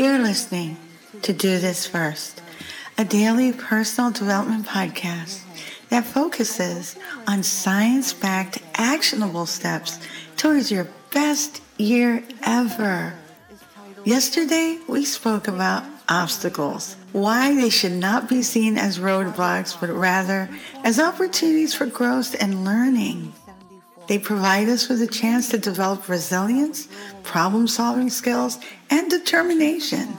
You're listening to Do This First, a daily personal development podcast that focuses on science backed, actionable steps towards your best year ever. Yesterday, we spoke about obstacles, why they should not be seen as roadblocks, but rather as opportunities for growth and learning. They provide us with a chance to develop resilience, problem solving skills, and determination.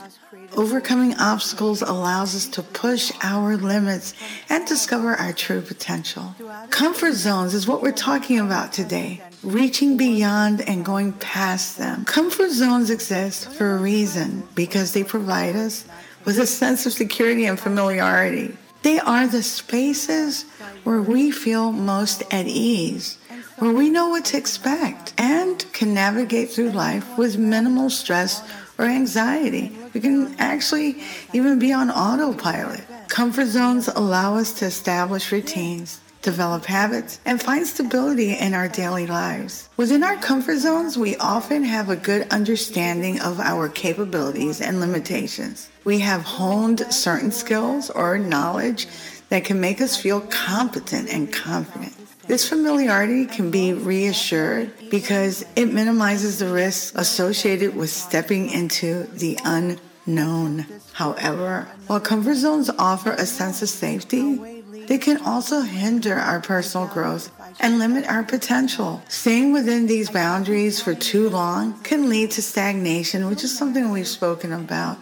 Overcoming obstacles allows us to push our limits and discover our true potential. Comfort zones is what we're talking about today, reaching beyond and going past them. Comfort zones exist for a reason because they provide us with a sense of security and familiarity. They are the spaces where we feel most at ease where we know what to expect and can navigate through life with minimal stress or anxiety. We can actually even be on autopilot. Comfort zones allow us to establish routines, develop habits, and find stability in our daily lives. Within our comfort zones, we often have a good understanding of our capabilities and limitations. We have honed certain skills or knowledge that can make us feel competent and confident. This familiarity can be reassured because it minimizes the risks associated with stepping into the unknown. However, while comfort zones offer a sense of safety, they can also hinder our personal growth and limit our potential. Staying within these boundaries for too long can lead to stagnation, which is something we've spoken about,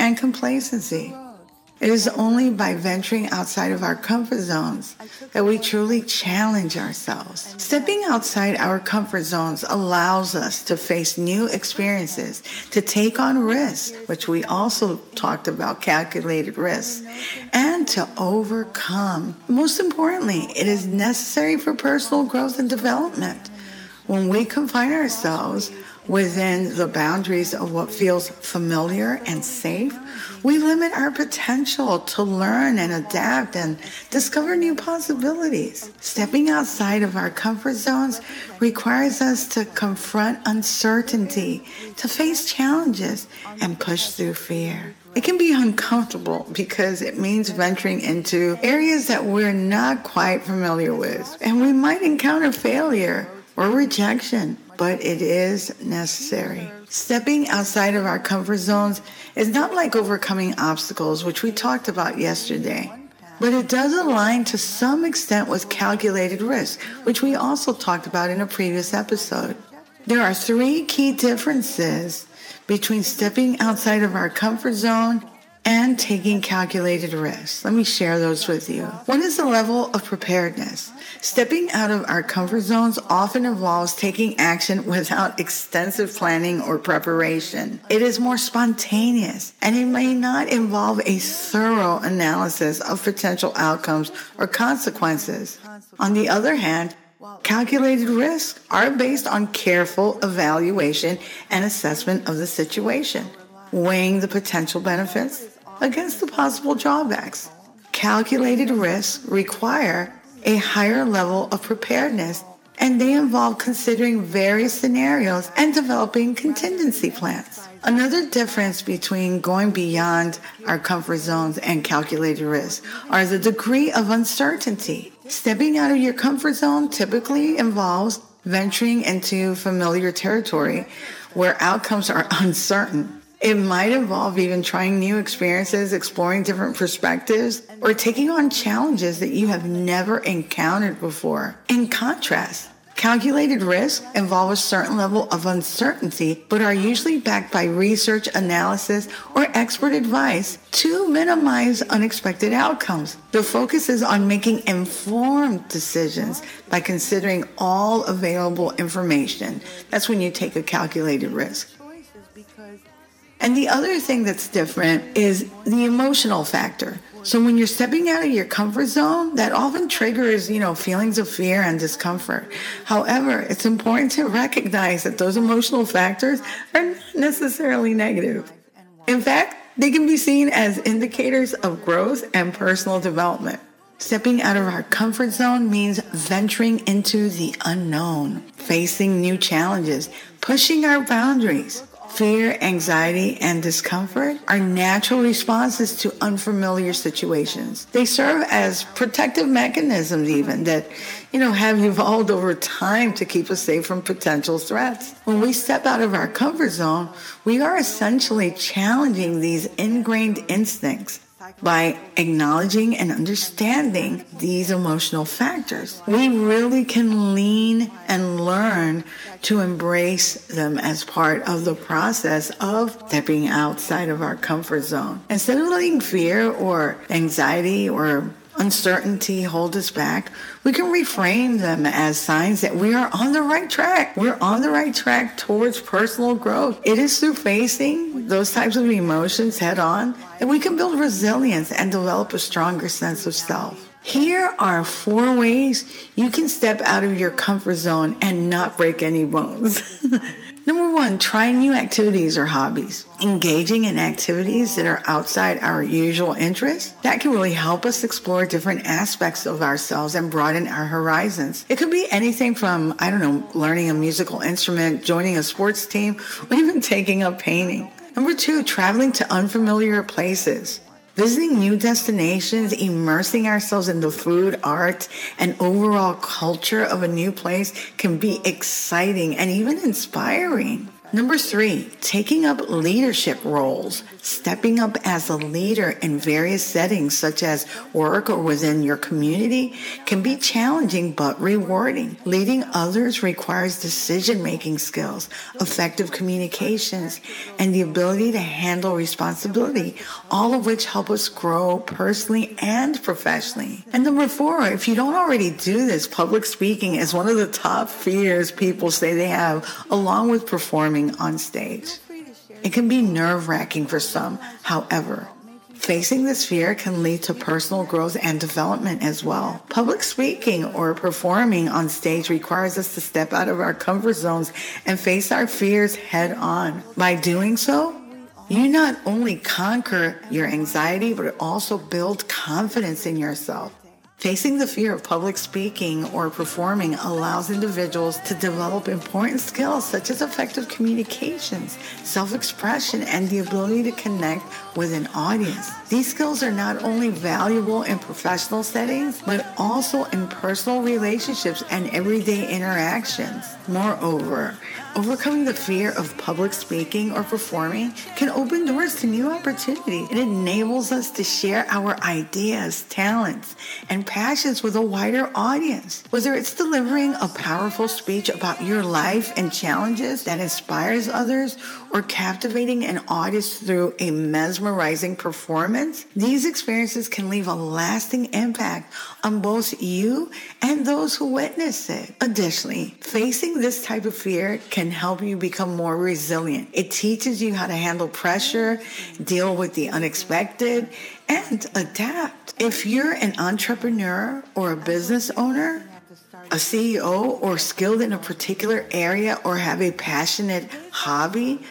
and complacency. It is only by venturing outside of our comfort zones that we truly challenge ourselves. Stepping outside our comfort zones allows us to face new experiences, to take on risks, which we also talked about calculated risks, and to overcome. Most importantly, it is necessary for personal growth and development. When we confine ourselves within the boundaries of what feels familiar and safe, we limit our potential to learn and adapt and discover new possibilities. Stepping outside of our comfort zones requires us to confront uncertainty, to face challenges, and push through fear. It can be uncomfortable because it means venturing into areas that we're not quite familiar with, and we might encounter failure or rejection but it is necessary. Stepping outside of our comfort zones is not like overcoming obstacles, which we talked about yesterday, but it does align to some extent with calculated risk, which we also talked about in a previous episode. There are three key differences between stepping outside of our comfort zone and taking calculated risks. Let me share those with you. One is the level of preparedness. Stepping out of our comfort zones often involves taking action without extensive planning or preparation. It is more spontaneous and it may not involve a thorough analysis of potential outcomes or consequences. On the other hand, Calculated risks are based on careful evaluation and assessment of the situation, weighing the potential benefits against the possible drawbacks. Calculated risks require a higher level of preparedness and they involve considering various scenarios and developing contingency plans. Another difference between going beyond our comfort zones and calculated risks are the degree of uncertainty. Stepping out of your comfort zone typically involves venturing into familiar territory where outcomes are uncertain. It might involve even trying new experiences, exploring different perspectives, or taking on challenges that you have never encountered before. In contrast, Calculated risks involve a certain level of uncertainty, but are usually backed by research, analysis, or expert advice to minimize unexpected outcomes. The focus is on making informed decisions by considering all available information. That's when you take a calculated risk. And the other thing that's different is the emotional factor. So when you're stepping out of your comfort zone, that often triggers, you know, feelings of fear and discomfort. However, it's important to recognize that those emotional factors are not necessarily negative. In fact, they can be seen as indicators of growth and personal development. Stepping out of our comfort zone means venturing into the unknown, facing new challenges, pushing our boundaries Fear, anxiety, and discomfort are natural responses to unfamiliar situations. They serve as protective mechanisms, even that, you know, have evolved over time to keep us safe from potential threats. When we step out of our comfort zone, we are essentially challenging these ingrained instincts by acknowledging and understanding these emotional factors. We really can lean and learn to embrace them as part of the process of stepping outside of our comfort zone. Instead of letting fear or anxiety or uncertainty hold us back, we can reframe them as signs that we are on the right track. We're on the right track towards personal growth. It is through facing those types of emotions head on that we can build resilience and develop a stronger sense of self. Here are four ways you can step out of your comfort zone and not break any bones. Number one, try new activities or hobbies. Engaging in activities that are outside our usual interests, that can really help us explore different aspects of ourselves and broaden our horizons. It could be anything from, I don't know, learning a musical instrument, joining a sports team, or even taking up painting. Number two, traveling to unfamiliar places. Visiting new destinations, immersing ourselves in the food, art, and overall culture of a new place can be exciting and even inspiring. Number three, taking up leadership roles. Stepping up as a leader in various settings, such as work or within your community, can be challenging but rewarding. Leading others requires decision making skills, effective communications, and the ability to handle responsibility, all of which help us grow personally and professionally. And number four, if you don't already do this, public speaking is one of the top fears people say they have, along with performing on stage. It can be nerve wracking for some, however. Facing this fear can lead to personal growth and development as well. Public speaking or performing on stage requires us to step out of our comfort zones and face our fears head on. By doing so, you not only conquer your anxiety, but also build confidence in yourself. Facing the fear of public speaking or performing allows individuals to develop important skills such as effective communications, self expression, and the ability to connect with an audience. These skills are not only valuable in professional settings, but also in personal relationships and everyday interactions. Moreover, Overcoming the fear of public speaking or performing can open doors to new opportunities. It enables us to share our ideas, talents, and passions with a wider audience. Whether it's delivering a powerful speech about your life and challenges that inspires others or captivating an audience through a mesmerizing performance, these experiences can leave a lasting impact on both you and those who witness it. Additionally, facing this type of fear can help you become more resilient. It teaches you how to handle pressure, deal with the unexpected, and adapt. If you're an entrepreneur or a business owner, a CEO or skilled in a particular area or have a passionate hobby,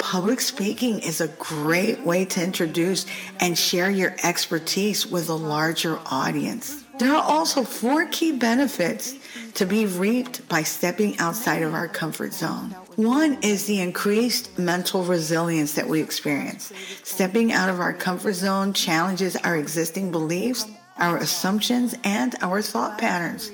public speaking is a great way to introduce and share your expertise with a larger audience. There are also four key benefits to be reaped by stepping outside of our comfort zone. One is the increased mental resilience that we experience. Stepping out of our comfort zone challenges our existing beliefs, our assumptions, and our thought patterns.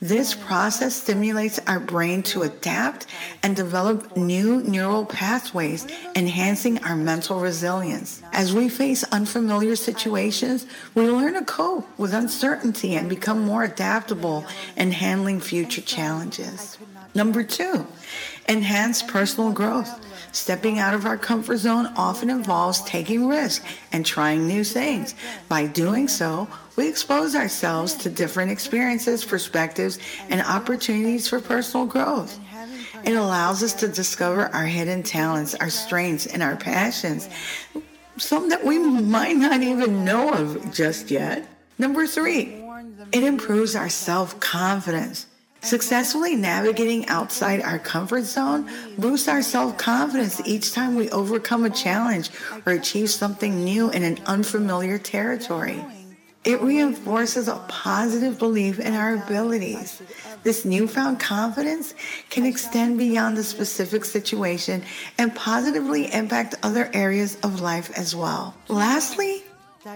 This process stimulates our brain to adapt and develop new neural pathways, enhancing our mental resilience. As we face unfamiliar situations, we learn to cope with uncertainty and become more adaptable in handling future challenges. Number two, enhance personal growth. Stepping out of our comfort zone often involves taking risks and trying new things. By doing so, we expose ourselves to different experiences, perspectives, and opportunities for personal growth. It allows us to discover our hidden talents, our strengths, and our passions, some that we might not even know of just yet. Number three, it improves our self confidence. Successfully navigating outside our comfort zone boosts our self confidence each time we overcome a challenge or achieve something new in an unfamiliar territory. It reinforces a positive belief in our abilities. This newfound confidence can extend beyond the specific situation and positively impact other areas of life as well. Lastly,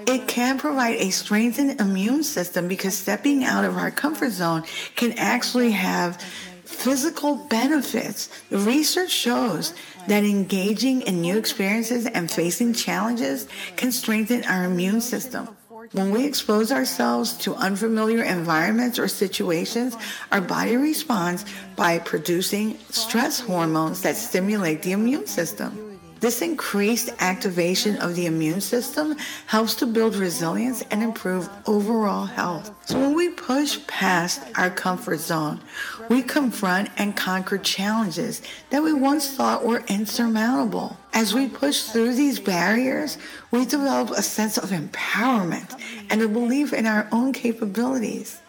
it can provide a strengthened immune system because stepping out of our comfort zone can actually have physical benefits. The research shows that engaging in new experiences and facing challenges can strengthen our immune system. When we expose ourselves to unfamiliar environments or situations, our body responds by producing stress hormones that stimulate the immune system. This increased activation of the immune system helps to build resilience and improve overall health. So when we push past our comfort zone, we confront and conquer challenges that we once thought were insurmountable. As we push through these barriers, we develop a sense of empowerment and a belief in our own capabilities.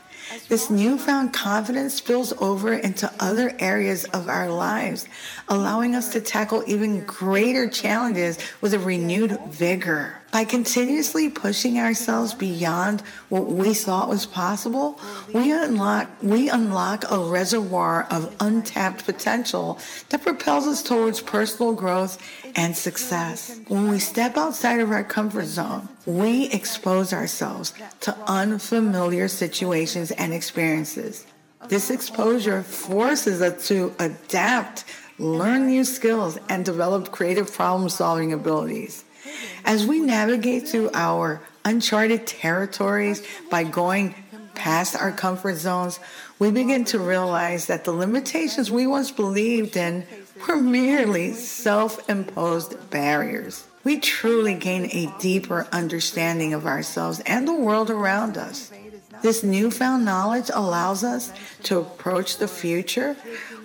This newfound confidence spills over into other areas of our lives, allowing us to tackle even greater challenges with a renewed vigor. By continuously pushing ourselves beyond what we thought was possible, we unlock, we unlock a reservoir of untapped potential that propels us towards personal growth and success. When we step outside of our comfort zone, we expose ourselves to unfamiliar situations and experiences. This exposure forces us to adapt, learn new skills, and develop creative problem solving abilities. As we navigate through our uncharted territories by going past our comfort zones, we begin to realize that the limitations we once believed in were merely self imposed barriers. We truly gain a deeper understanding of ourselves and the world around us. This newfound knowledge allows us to approach the future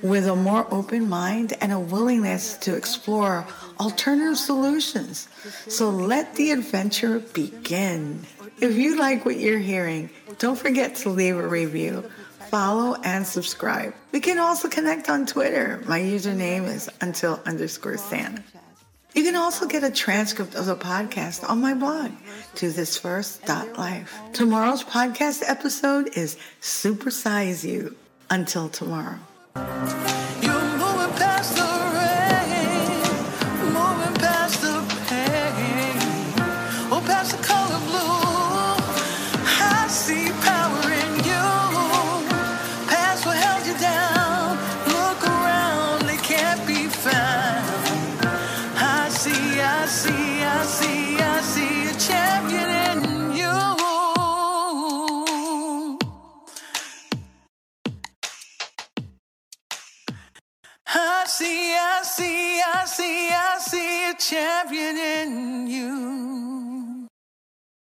with a more open mind and a willingness to explore alternative solutions. So let the adventure begin. If you like what you're hearing, don't forget to leave a review, follow, and subscribe. We can also connect on Twitter. My username is until underscore Santa. You can also get a transcript of the podcast on my blog, to this life. Tomorrow's podcast episode is Supersize You. Until tomorrow.